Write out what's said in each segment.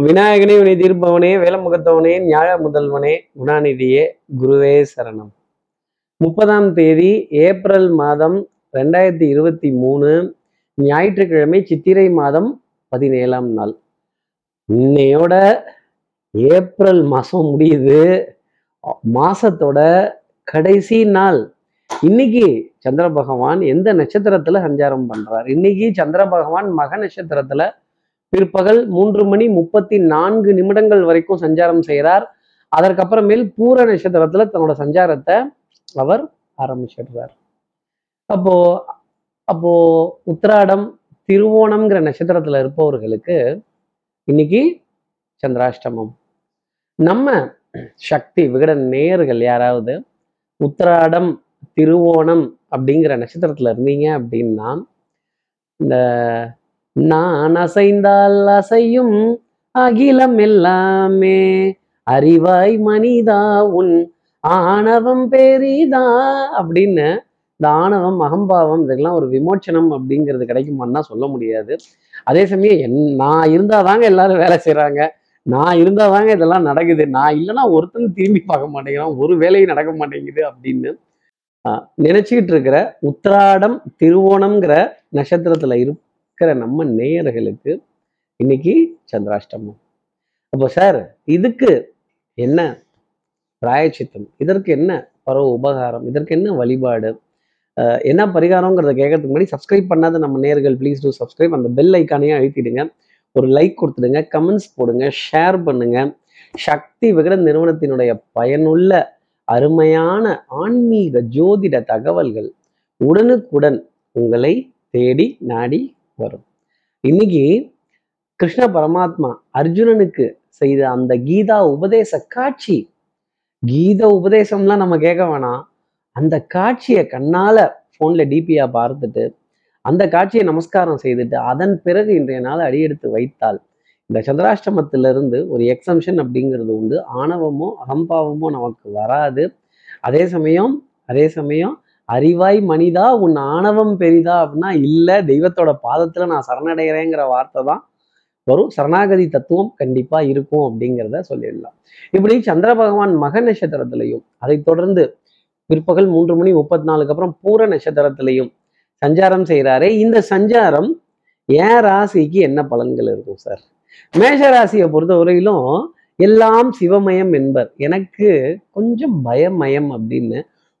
விநாயகனே வினை தீர்ப்பவனே வேலமுகத்தவனே ஞாழ முதல்வனே குணாநிதியே குருவே சரணம். முப்பதாம் தேதி ஏப்ரல் மாதம் ரெண்டாயிரத்தி இருபத்தி மூணு ஞாயிற்றுக்கிழமை சித்திரை மாதம் பதினேழாம் நாள். இன்னையோட ஏப்ரல் மாதம் முடியுது. மாசத்தோட கடைசி நாள். இன்னைக்கு சந்திர பகவான் எந்த நட்சத்திரத்துல சஞ்சாரம் பண்றார்? இன்னைக்கு சந்திர பகவான் மக நட்சத்திரத்துல பிற்பகல் மூன்று மணி முப்பத்தி நான்கு நிமிடங்கள் வரைக்கும் சஞ்சாரம் செய்கிறார். அதற்கப்புறமேல் பூர நட்சத்திரத்துல தன்னோட சஞ்சாரத்தை அவர் ஆரம்பிச்சிடுறார். அப்போ அப்போ உத்திராடம் திருவோணம்ங்கிற நட்சத்திரத்துல இருப்பவர்களுக்கு இன்னைக்கு சந்திராஷ்டமம். நம்ம சக்தி விகட நேயர்கள் யாராவது உத்திராடம் திருவோணம் அப்படிங்கிற நட்சத்திரத்துல இருந்தீங்க அப்படின்னா இந்த நான் அசைந்தால் அசையும் அகிலம் எல்லாமே. அறிவாய் மனிதா உன் ஆணவம் பெரிதா அப்படின்னு இந்த ஆணவம் அகம்பாவம் இதெல்லாம் ஒரு விமோச்சனம் அப்படிங்கிறது கிடைக்குமான்னா சொல்ல முடியாது. அதே சமயம் என் நான் இருந்தாதாங்க எல்லாரும் வேலை செய்கிறாங்க நான் இருந்தாதாங்க இதெல்லாம் நடக்குது. நான் இல்லைன்னா ஒருத்தன் திரும்பி பார்க்க மாட்டேங்கிறான். ஒரு வேலையும் நடக்க மாட்டேங்குது அப்படின்னு நினச்சிக்கிட்டு இருக்கிற உத்திராடம் திருவோணம்ங்கிற நட்சத்திரத்துல இருக்கிற நம்ம நேயர்களுக்கு இன்னைக்கு சந்திராஷ்டமம். அப்போ சார் இதுக்கு என்ன பிராயச்சித்தம்? இதற்கு என்ன பரவ உபகாரம்? இதற்கு என்ன வழிபாடு? என்ன பரிகாரங்கிறத கேட்கறதுக்கு முன்னாடி சப்ஸ்கிரைப் பண்ணாத நம்ம நேர்கள் ப்ளீஸ் டூ சப்ஸ்கிரைப் அந்த பெல் ஐக்கானையும் அழுத்திடுங்க. ஒரு லைக் கொடுத்துடுங்க கமெண்ட்ஸ் போடுங்க ஷேர் பண்ணுங்க. சக்தி விகடன் நிறுவனத்தினுடைய பயனுள்ள அருமையான ஆன்மீக ஜோதிட தகவல்கள் உடனுக்குடன் உங்களை தேடி நாடி வரும். இன்னைக்கு கிருஷ்ண பரமாத்மா அர்ஜுனனுக்கு செய்த அந்த கீதா உபதேச காட்சி கீத உபதேசம்லாம் நம்ம கேட்க வேணாம். அந்த காட்சியை கண்ணால ஃபோன்ல டிபியா பார்த்துட்டு அந்த காட்சியை நமஸ்காரம் செய்துட்டு அதன் பிறகு இன்றைய நாள் அடியெடுத்து வைத்தால் இந்த சந்திராஷ்டமத்திலிருந்து ஒரு எக்ஸம்ஷன் அப்படிங்கிறது உண்டு. ஆணவமோ அகம்பாவமோ நமக்கு வராது. அதே சமயம் அதே சமயம் அறிவாய் மனிதா உன் ஆணவம் பெரிதா அப்படின்னா இல்லை தெய்வத்தோட பாதத்துல நான் சரணடைகிறேங்கிற வார்த்தை தான் வரும். சரணாகதி தத்துவம் கண்டிப்பா இருக்கும் அப்படிங்கிறத சொல்லிடலாம். இப்படி சந்திர பகவான் மக நட்சத்திரத்திலையும் அதைத் தொடர்ந்து பிற்பகல் மூன்று மணி முப்பத்தி நாலுக்கு அப்புறம் பூர நட்சத்திரத்திலையும் சஞ்சாரம் செய்கிறாரே. இந்த சஞ்சாரம் ஏன் ராசிக்கு என்ன பலன்கள் இருக்கும் சார்? மேஷ ராசியை பொறுத்தவரையிலும் எல்லாம் சிவமயம் என்பர். எனக்கு கொஞ்சம் பயமயம் அப்படின்னு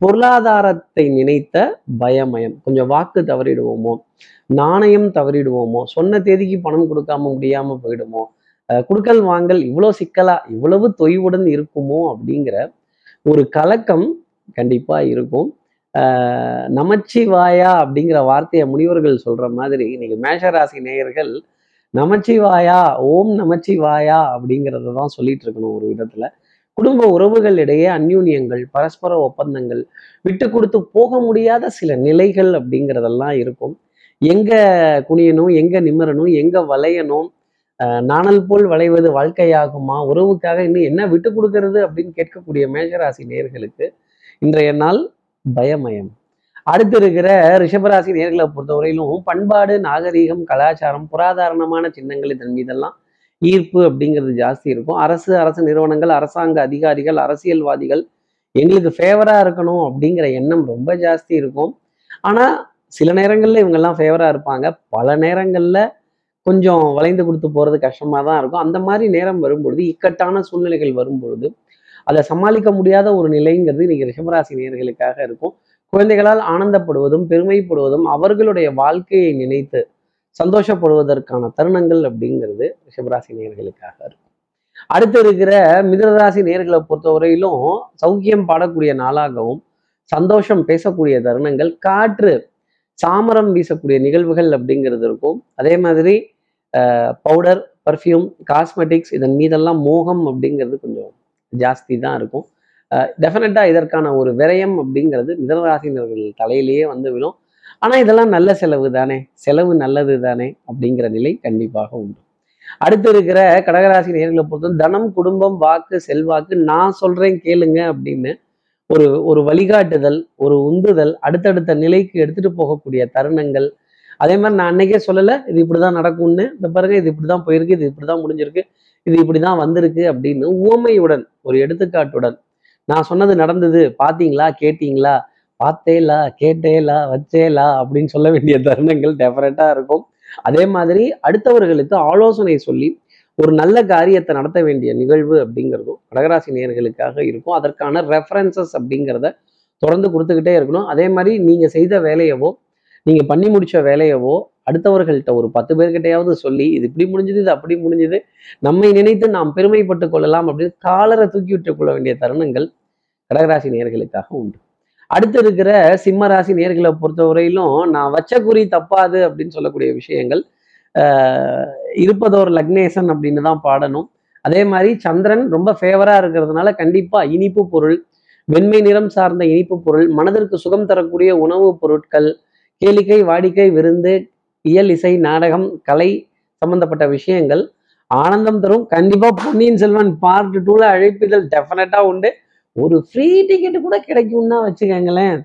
பொருளாதாரத்தை நினைத்த பயமயம். கொஞ்சம் வாக்கு தவறிடுவோமோ? நாணயம் தவறிடுவோமோ? சொன்ன தேதிக்கு பணம் கொடுக்காம முடியாம போயிடுமோ? குடுக்கல் வாங்கல் இவ்வளோ சிக்கலா இவ்வளவு தொய்வுடன் இருக்குமோ? அப்படிங்கிற ஒரு கலக்கம் கண்டிப்பா இருக்கும். ஆஹ் நமச்சிவாயா அப்படிங்கிற வார்த்தையை முனிவர்கள் சொல்ற மாதிரி இன்னைக்கு மேஷராசி நேயர்கள் நமச்சிவாயா ஓம் நமச்சிவாயா அப்படிங்கிறத தான் சொல்லிட்டு இருக்கணும் ஒரு விதத்துல. குடும்ப உறவுகள் இடையே அந்யூன்யங்கள் பரஸ்பர ஒப்பந்தங்கள் விட்டு கொடுத்து போக முடியாத சில நிலைகள் அப்படிங்கிறதெல்லாம் இருக்கும். எங்க குனியணும் எங்க நிமிரணும் எங்க வளையணும் ஆஹ் நாணல் போல் வளைவது வாழ்க்கையாகுமா உறவுக்காக இன்னும் என்ன விட்டு கொடுக்கறது அப்படின்னு கேட்கக்கூடிய மேஷராசி நேர்களுக்கு இன்றைய நாள் பயமயம். அடுத்து இருக்கிற ரிஷபராசி நேர்களை பொறுத்தவரையிலும் பண்பாடு நாகரீகம் கலாச்சாரம் புராதாரணமான சின்னங்கள் இதன் மீதெல்லாம் ஈர்ப்பு அப்படிங்கிறது ஜாஸ்தி இருக்கும். அரசு அரசு நிறுவனங்கள் அரசாங்க அதிகாரிகள் அரசியல்வாதிகள் எங்களுக்கு ஃபேவரா இருக்கணும் அப்படிங்கிற எண்ணம் ரொம்ப ஜாஸ்தி இருக்கும். ஆனா சில நேரங்கள்ல இவங்கெல்லாம் ஃபேவரா இருப்பாங்க. பல நேரங்கள்ல கொஞ்சம் வளைந்து கொடுத்து போறது கஷ்டமா தான் இருக்கும். அந்த மாதிரி நேரம் வரும்பொழுது இக்கட்டான சூழ்நிலைகள் வரும்பொழுது அதை சமாளிக்க முடியாத ஒரு நிலைங்கிறது இன்னைக்கு ரிஷபராசி நேர்களுக்காக இருக்கும். குழந்தைகளால் ஆனந்தப்படுவதும் பெருமைப்படுவதும் அவர்களுடைய வாழ்க்கையை நினைத்து சந்தோஷப்படுவதற்கான தருணங்கள் அப்படிங்கிறது ரிஷபராசி நேர்களுக்காக இருக்கும். அடுத்து இருக்கிற மிதனராசி நேர்களை பொறுத்தவரையிலும் சௌக்கியம் பாடக்கூடிய நாளாகவும் சந்தோஷம் பேசக்கூடிய தருணங்கள் காற்று சாமரம் வீசக்கூடிய நிகழ்வுகள் அப்படிங்கிறது இருக்கும். அதே மாதிரி பவுடர் பர்ஃப்யூம் காஸ்மெட்டிக்ஸ் இதன் மீதெல்லாம் மோகம் அப்படிங்கிறது கொஞ்சம் ஜாஸ்தி தான் இருக்கும். டெஃபினட்டாக இதற்கான ஒரு விரயம் அப்படிங்கிறது மிதனராசினர்கள் தலையிலேயே வந்து விழும். ஆனால் இதெல்லாம் நல்ல செலவு தானே? செலவு நல்லது தானே? அப்படிங்கிற நிலை கண்டிப்பாக உண்டு. அடுத்து இருக்கிற கடகராசி நேர்களை பொறுத்தவரை தனம் குடும்பம் வாக்கு செல்வாக்கு நான் சொல்றேன் கேளுங்க அப்படின்னு ஒரு ஒரு வழிகாட்டுதல் ஒரு உந்துதல் அடுத்தடுத்த நிலைக்கு எடுத்துட்டு போகக்கூடிய தருணங்கள். அதே மாதிரி நான் அன்னைக்கே சொல்லலை இது இப்படிதான் நடக்கும்னு. இந்த பாருங்க இது இப்படி தான் போயிருக்கு இது இப்படிதான் முடிஞ்சிருக்கு இது இப்படிதான் வந்திருக்கு அப்படின்னு உவமையுடன் ஒரு எடுத்துக்காட்டுடன் நான் சொன்னது நடந்தது பார்த்தீங்களா கேட்டீங்களா பார்த்தேலா கேட்டேலா வச்சேலா அப்படின்னு சொல்ல வேண்டிய தருணங்கள் டெஃபரெண்டாக இருக்கும். அதே மாதிரி அடுத்தவர்களுக்கு ஆலோசனை சொல்லி ஒரு நல்ல காரியத்தை நடத்த வேண்டிய நிகழ்வு அப்படிங்கிறதும் கடகராசி நேயர்களுக்காக இருக்கும். அதற்கான ரெஃபரன்சஸ் அப்படிங்கிறத தொடர்ந்து கொடுத்துக்கிட்டே இருக்கணும். அதே மாதிரி நீங்க செய்த வேலையவோ நீங்க பண்ணி முடிச்ச வேலையவோ அடுத்தவர்கள்ட்ட ஒரு பத்து பேர்கிட்டயாவது சொல்லி இது இப்படி முடிஞ்சது இது அப்படி முடிஞ்சது நம்மை நினைத்து நாம் பெருமைப்பட்டு கொள்ளலாம் அப்படின்னு காலரை தூக்கி விட்டுக் கொள்ள வேண்டிய தருணங்கள் கடகராசி நேயர்களுக்காக உண்டு. அடுத்து இருக்கிற சிம்ம ராசி நேர்களை பொறுத்தவரையிலும் நான் வச்ச குறி தப்பாது அப்படின்னு சொல்லக்கூடிய விஷயங்கள் இருப்பதோர் லக்னேசன் அப்படின்னு தான் பாடணும். அதே மாதிரி சந்திரன் ரொம்ப ஃபேவரா இருக்கிறதுனால கண்டிப்பா இனிப்பு பொருள் வெண்மை நிறம் சார்ந்த இனிப்பு பொருள் மனதிற்கு சுகம் தரக்கூடிய உணவுப் பொருட்கள் கேளிக்கை வாடிக்கை விருந்து இயல் இசை நாடகம் கலை சம்பந்தப்பட்ட விஷயங்கள் ஆனந்தம் தரும். கண்டிப்பா பொன்னியின் செல்வன் பார்ட் டூல அழைப்பிதழ் டெஃபினட்டா உண்டு. ஒரு ஃப்ரீ டிக்கெட் கூட கிடைக்கும்னா வச்சுக்கோங்களேன்.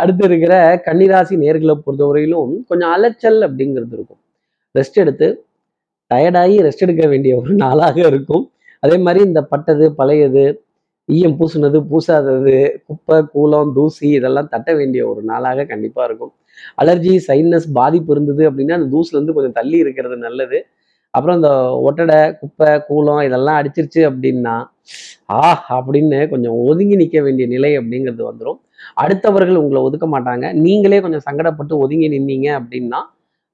அடுத்து இருக்கிற கன்னிராசி நேர்களை பொறுத்தவரையிலும் கொஞ்சம் அலைச்சல் அப்படிங்கிறது இருக்கும். ரெஸ்ட் எடுத்து டயர்டாகி ரெஸ்ட் எடுக்க வேண்டிய ஒரு நாளாக இருக்கும். அதே மாதிரி இந்த பட்டது பழையது ஈயம் பூசுனது பூசாதது குப்பை கூலம் தூசி இதெல்லாம் தட்ட வேண்டிய ஒரு நாளாக கண்டிப்பாக இருக்கும். அலர்ஜி சைனஸ் பாதிப்பு இருந்தது அப்படின்னா அந்த தூசுலேருந்து கொஞ்சம் தள்ளி இருக்கிறது நல்லது. அப்புறம் இந்த ஒட்டடை குப்பை கூலம் இதெல்லாம் அடிச்சிருச்சு அப்படின்னா ஆ அப்படின்னு கொஞ்சம் ஒதுங்கி நிற்க வேண்டிய நிலை அப்படிங்கிறது வந்துடும் அடுத்தவர்கள் உங்களை ஒதுக்க மாட்டாங்க. நீங்களே கொஞ்சம் சங்கடப்பட்டு ஒதுங்கி நின்னீங்க அப்படின்னா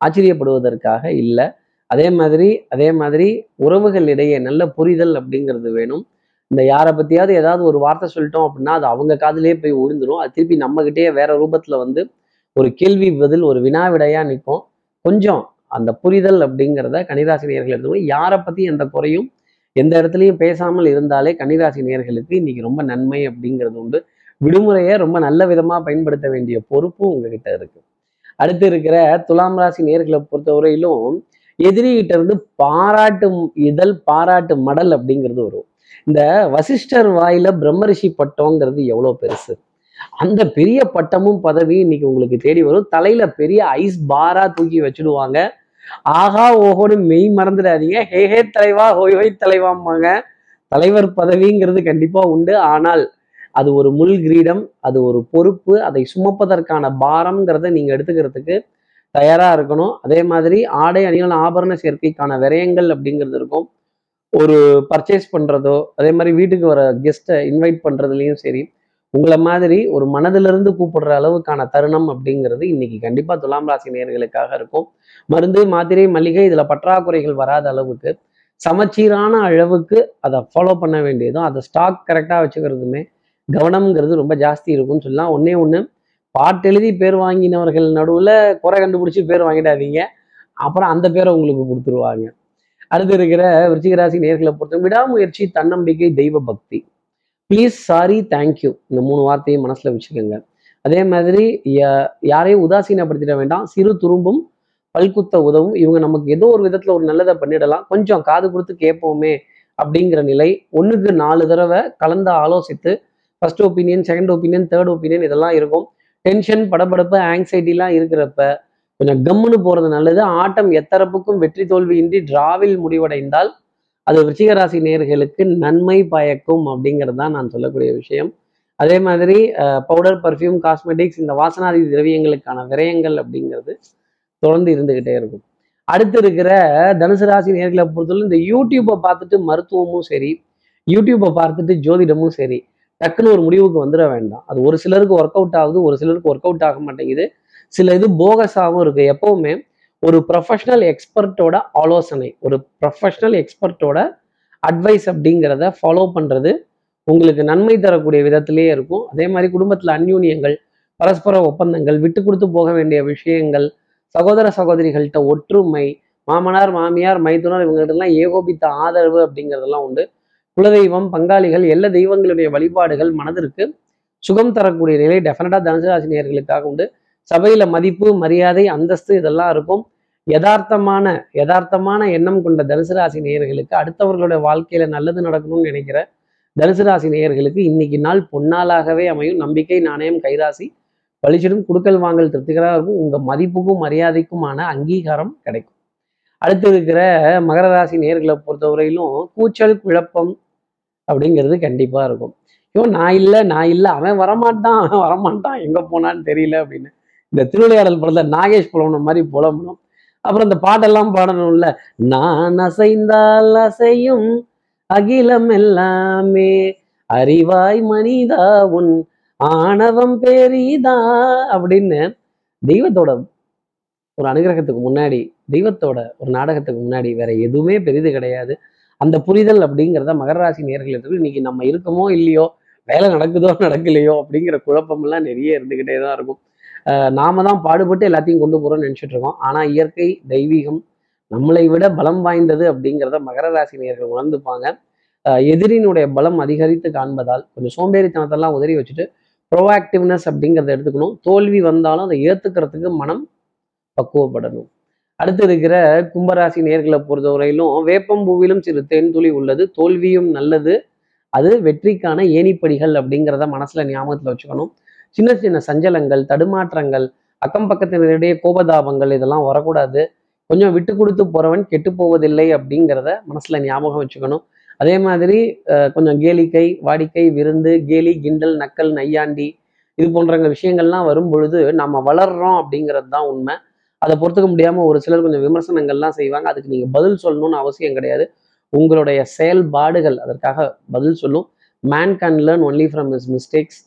ஆச்சரியப்படுவதற்காக இல்லை. அதே மாதிரி அதே மாதிரி உறவுகள் இடையே நல்ல புரிதல் அப்படிங்கிறது வேணும். இந்த யாரை பத்தியாவது ஏதாவது ஒரு வார்த்தை சொல்லிட்டோம் அப்படின்னா அது அவங்க காதிலே போய் விழுந்துரும் அது திருப்பி நம்மகிட்டயே வேற ரூபத்துல வந்து ஒரு கேள்வி பதில் ஒரு வினா விடையாக நிற்கும் கொஞ்சம் அந்த புரிதல் அப்படிங்கிறத கன்னிராசி நேர்கள் எடுத்துக்கணும் யாரை பற்றி எந்த குறையும் எந்த இடத்துலையும் பேசாமல் இருந்தாலே கன்னிராசி நேர்களுக்கு இன்னைக்கு ரொம்ப நன்மை அப்படிங்கிறது உண்டு. விடுமுறையை ரொம்ப நல்ல விதமாக பயன்படுத்த வேண்டிய பொறுப்பும் உங்ககிட்ட இருக்கு. அடுத்து இருக்கிற துலாம் ராசி நேர்களை பொறுத்தவரையிலும் எதிரிகிட்ட இருந்து பாராட்டு இதழ் பாராட்டு மடல் அப்படிங்கிறது வரும். இந்த வசிஷ்டர் வாயில பிரம்மரிஷி பட்டம்ங்கிறது எவ்வளோ பெருசு. அந்த பெரிய பட்டமும் பதவியும் இன்னைக்கு உங்களுக்கு தேடி வரும். தலையில பெரிய ஐஸ் பாரா தூக்கி வச்சுடுவாங்க. ஆகா ஓஹோன்னு மெய் மறந்துடாதீங்க. ஹே ஹே தலைவா ஹோய் ஹோய் தலைவாம்பாங்க. தலைவர் பதவிங்கிறது கண்டிப்பா உண்டு. ஆனால் அது ஒரு முள் கிரீடம் அது ஒரு பொறுப்பு அதை சுமப்பதற்கான பாரம்ங்கிறத நீங்க எடுத்துக்கிறதுக்கு தயாரா இருக்கணும். அதே மாதிரி ஆடை அணிகள் ஆபரண சேர்க்கைக்கான விரயங்கள் அப்படிங்கிறது இருக்கும். ஒரு பர்ச்சேஸ் பண்றதோ அதே மாதிரி வீட்டுக்கு வர கெஸ்ட்டை இன்வைட் பண்றதுலயும் சரி. உங்களை மாதிரி ஒரு மனதிலிருந்து கூப்பிடுற அளவுக்கான தருணம் அப்படிங்கிறது இன்னைக்கு கண்டிப்பா துலாம் ராசி நேயர்களுக்காக இருக்கும். மருந்து மாத்திரை மளிகை இதுல பற்றாக்குறைகள் வராத அளவுக்கு சமச்சீரான அளவுக்கு அதை ஃபாலோ பண்ண வேண்டியதும் அதை ஸ்டாக் கரெக்டாக வச்சுக்கிறதுமே கவனம்ங்கிறது ரொம்ப ஜாஸ்தி இருக்கும்னு சொல்லலாம். ஒன்றே ஒன்று பாட்டு எழுதி பேர் வாங்கினவர்கள் நடுவில் குறை கண்டுபிடிச்சி பேர் வாங்கிடாதீங்க. அப்புறம் அந்த பேரை உங்களுக்கு கொடுத்துருவாங்க. அடுத்து இருக்கிற விருச்சிகராசி நேர்களை பொறுத்த விடாமுயற்சி தன்னம்பிக்கை தெய்வ பக்தி ப்ளீஸ் சாரி தேங்க்யூ இந்த மூணு வார்த்தையும் மனசில் வச்சுக்கோங்க. அதே மாதிரி யா- யாரையும் உதாசீனப்படுத்திட வேண்டாம். சிறு துரும்பும் பல்குத்த உதவும். இவங்க நமக்கு ஏதோ ஒரு விதத்தில் ஒரு நல்லதை பண்ணிடலாம். கொஞ்சம் காது கொடுத்து கேட்போமே அப்படிங்கிற நிலை. ஒன்றுக்கு நாலு தடவை கலந்து ஆலோசித்து first opinion second opinion third opinion இதெல்லாம் இருக்கும். டென்ஷன் படபடப்பு ஆங்ஸைட்டிலாம் இருக்கிறப்ப கொஞ்சம் கம்முன்னு போகிறது நல்லது. ஆட்டம் எத்தரப்புக்கும் வெற்றி தோல்வியின்றி டிராவில் முடிவடைந்தால் அது விருச்சிக ராசி நன்மை பயக்கும் அப்படிங்கிறது தான் நான் சொல்லக்கூடிய விஷயம். அதே மாதிரி பவுடர் பர்ஃப்யூம் காஸ்மெட்டிக்ஸ் இந்த வாசனாதி திரவியங்களுக்கான விரயங்கள் அப்படிங்கிறது தொடர்ந்து இருந்துகிட்டே இருக்கும். அடுத்து இருக்கிற தனுசு ராசி நேர்களை பொறுத்தவரை இந்த யூடியூப்பை பார்த்துட்டு மருத்துவமும் சரி யூடியூப்பை பார்த்துட்டு ஜோதிடமும் சரி டக்குன்னு ஒரு முடிவுக்கு வந்துட வேண்டாம். அது ஒரு சிலருக்கு ஒர்க் அவுட் ஆகுது ஒரு சிலருக்கு ஒர்க் அவுட் ஆக மாட்டேங்குது. சில இது போகஸாகவும் இருக்குது எப்பவுமே ஒரு ப்ரொஃபஷ்னல் எக்ஸ்பர்ட்டோட ஆலோசனை ஒரு ப்ரொஃபஷ்னல் எக்ஸ்பர்ட்டோட அட்வைஸ் அப்படிங்கிறத ஃபாலோ பண்ணுறது உங்களுக்கு நன்மை தரக்கூடிய விதத்திலேயே இருக்கும். அதே மாதிரி குடும்பத்தில் அந்யூன்யங்கள் பரஸ்பர ஒப்பந்தங்கள் விட்டு கொடுத்து போக வேண்டிய விஷயங்கள் சகோதர சகோதரிகள்கிட்ட ஒற்றுமை மாமனார் மாமியார் மைத்துனர் இவங்ககிட்டலாம் ஏகோபித்த ஆதரவு அப்படிங்கிறதெல்லாம் உண்டு. குலதெய்வம் பங்காளிகள் எல்லா தெய்வங்களுடைய வழிபாடுகள் மனதிற்கு சுகம் தரக்கூடிய நிலை டெஃபினட்டாக தனுசு ராசினியர்களுக்காக உண்டு. சபையில் மதிப்பு மரியாதை அந்தஸ்து இதெல்லாம் இருக்கும். யதார்த்தமான யதார்த்தமான எண்ணம் கொண்ட தனுசு ராசி நேயர்களுக்கு அடுத்தவர்களுடைய வாழ்க்கையில நல்லது நடக்கணும்னு நினைக்கிற தனுசு ராசி நேயர்களுக்கு இன்னைக்கு நாள் பொன்னாளாகவே அமையும். நம்பிக்கை நாணயம் கைராசி பளிச்சிடும் குடுக்கல் வாங்கல் திருப்திகராக இருக்கும். உங்க மதிப்புக்கும் மரியாதைக்குமான அங்கீகாரம் கிடைக்கும். அடுத்து இருக்கிற மகர ராசி நேர்களை பொறுத்தவரையிலும் கூச்சல் குழப்பம் அப்படிங்கிறது கண்டிப்பா இருக்கும். ஐயோ நான் இல்லை நான் இல்லை அவன் வரமாட்டான் அவன் வரமாட்டான் எங்க போனான்னு தெரியல அப்படின்னு. இந்த திருவிளையாடல் படத்துல நாகேஷ் புலம்புன மாதிரி புலம்பணும். அப்புறம் இந்த பாட்டெல்லாம் பாடணும்ல. நான் அசைந்தால் அசையும் அகிலம் எல்லாமே. அறிவாய் மனிதா உன் ஆணவம் பெரிதா அப்படின்னு தெய்வத்தோட ஒரு அனுகிரகத்துக்கு முன்னாடி தெய்வத்தோட ஒரு நாடகத்துக்கு முன்னாடி வேற எதுவுமே பெரிது கிடையாது. அந்த புரிதல் அப்படிங்கிறத மகர ராசி நேர்கள் இருக்கு இன்னைக்கு நம்ம இருக்கமோ இல்லையோ வேலை நடக்குதோ நடக்கலையோ அப்படிங்கிற குழப்பமெல்லாம் நிறைய இருந்துகிட்டே தான் இருக்கும். நாம தான் பாடுபட்டு எல்லாத்தையும் கொண்டு போறோம்னு நினைச்சிட்டு இருக்கோம். ஆனா இயற்கை தெய்வீகம் நம்மளை விட பலம் வாய்ந்தது அப்படிங்கிறத மகர ராசி நேர்கள் உணர்ந்துப்பாங்க. எதிரினுடைய பலம் அதிகரித்து காண்பதால் கொஞ்சம் சோம்பேறித்தனத்தெல்லாம் உதறி வச்சுட்டு ப்ரோஆக்டிவ்னஸ் அப்படிங்கிறத எடுத்துக்கணும். தோல்வி வந்தாலும் அதை ஏத்துக்கிறதுக்கு மனம் பக்குவப்படணும். அடுத்து இருக்கிற கும்பராசி நேர்களை பொறுத்தவரையிலும் வேப்பம்பூவிலும் சிறு தேன்துளி உள்ளது. தோல்வியும் நல்லது. அது வெற்றிக்கான ஏணிப்படிகள் அப்படிங்கிறத மனசுல ஞாபகத்துல வச்சுக்கணும். சின்ன சின்ன சஞ்சலங்கள் தடுமாற்றங்கள் அக்கம் பக்கத்தினரிடையே கோபதாபங்கள் இதெல்லாம் வரக்கூடாது. கொஞ்சம் விட்டு கொடுத்து போறவன் கெட்டு போவதில்லை அப்படிங்கிறத மனசுல ஞாபகம் வச்சுக்கணும். அதே மாதிரி கொஞ்சம் கேலிக்கை வாடிக்கை விருந்து கேலி கிண்டல் நக்கல் நையாண்டி இது போன்ற விஷயங்கள்லாம் வரும் பொழுது நம்ம வளர்றோம் அப்படிங்கிறது தான் உண்மை. அதை பொறுத்துக்க முடியாம ஒரு சிலர் கொஞ்சம் விமர்சனங்கள்லாம் செய்வாங்க. அதுக்கு நீங்க பதில் சொல்லணும்னு அவசியம் கிடையாது. உங்களுடைய செயல்பாடுகள் அதற்காக பதில் சொல்லும். Man can learn only from his mistakes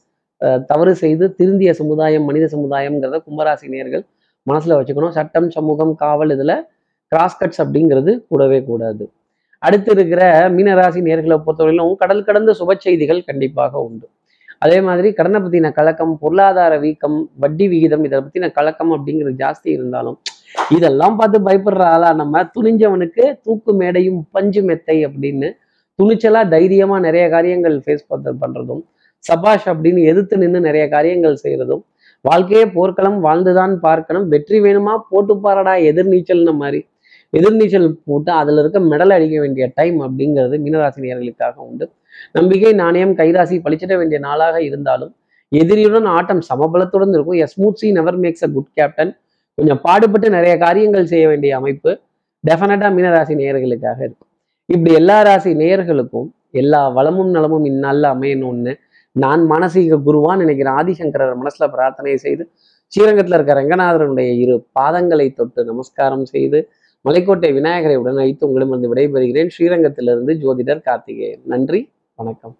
தவறு செய்து திருந்திய சமுதாயம் மனித சமுதாயம்ங்கிறத கும்பராசி நேர்கள் மனசில் வச்சுக்கணும். சட்டம் சமூகம் காவல் இதில் கிராஸ் கட்ஸ் அப்படிங்கிறது கூடவே கூடாது. அடுத்து இருக்கிற மீனராசி நேர்களை பொறுத்தவரையிலும் கடல் கடந்த சுப செய்திகள் கண்டிப்பாக உண்டு. அதே மாதிரி கடனை பற்றின கலக்கம் பொருளாதார வீக்கம் வட்டி விகிதம் இதை பற்றின கலக்கம் அப்படிங்கிறது ஜாஸ்தி இருந்தாலும் இதெல்லாம் பார்த்து பயப்படுற ஆளா நம்ம துணிஞ்சவனுக்கு தூக்கு மேடையும் பஞ்சு மெத்தை அப்படின்னு துணிச்சலாக தைரியமாக நிறைய காரியங்கள் ஃபேஸ் பண்ணுறதும் சபாஷ் அப்படின்னு எதிர்த்து நின்று நிறைய காரியங்கள் செய்யறதும் வாழ்க்கையே போர்க்களம் வாழ்ந்துதான் பார்க்கணும் வெற்றி வேணுமா போட்டு பாரடா எதிர்நீச்சல்னு மாதிரி. எதிர்நீச்சல் போட்டு அதுல இருக்க மெடல் அடிக்க வேண்டிய டைம் அப்படிங்கிறது மீனராசி நேயர்களுக்காக உண்டு. நம்பிக்கை நாணயம் கைராசி பழிச்சிட வேண்டிய நாளாக இருந்தாலும் எதிரியுடன் ஆட்டம் சமபலத்துடன் இருக்கும். A smooth sea never makes a good captain கொஞ்சம் பாடுபட்டு நிறைய காரியங்கள் செய்ய வேண்டிய அமைப்பு டெஃபினட்டாக மீனராசி நேயர்களுக்காக இருக்கும் இப்படி எல்லா ராசி நேயர்களுக்கும் எல்லா வளமும் நலமும் இந்நாளில் அமையணும்னு நான் மானசீக குருவான் நினைக்கிற ஆதிசங்கரர் மனசுல பிரார்த்தனை செய்து ஸ்ரீரங்கத்தில் இருக்க ரங்கநாதருடைய இரு பாதங்களை தொட்டு நமஸ்காரம் செய்து மலைக்கோட்டை விநாயகரை உடன் அழைத்து உங்களிடமிருந்து விடைபெறுகிறேன். ஸ்ரீரங்கத்திலிருந்து ஜோதிடர் கார்த்திகேயன். நன்றி வணக்கம்.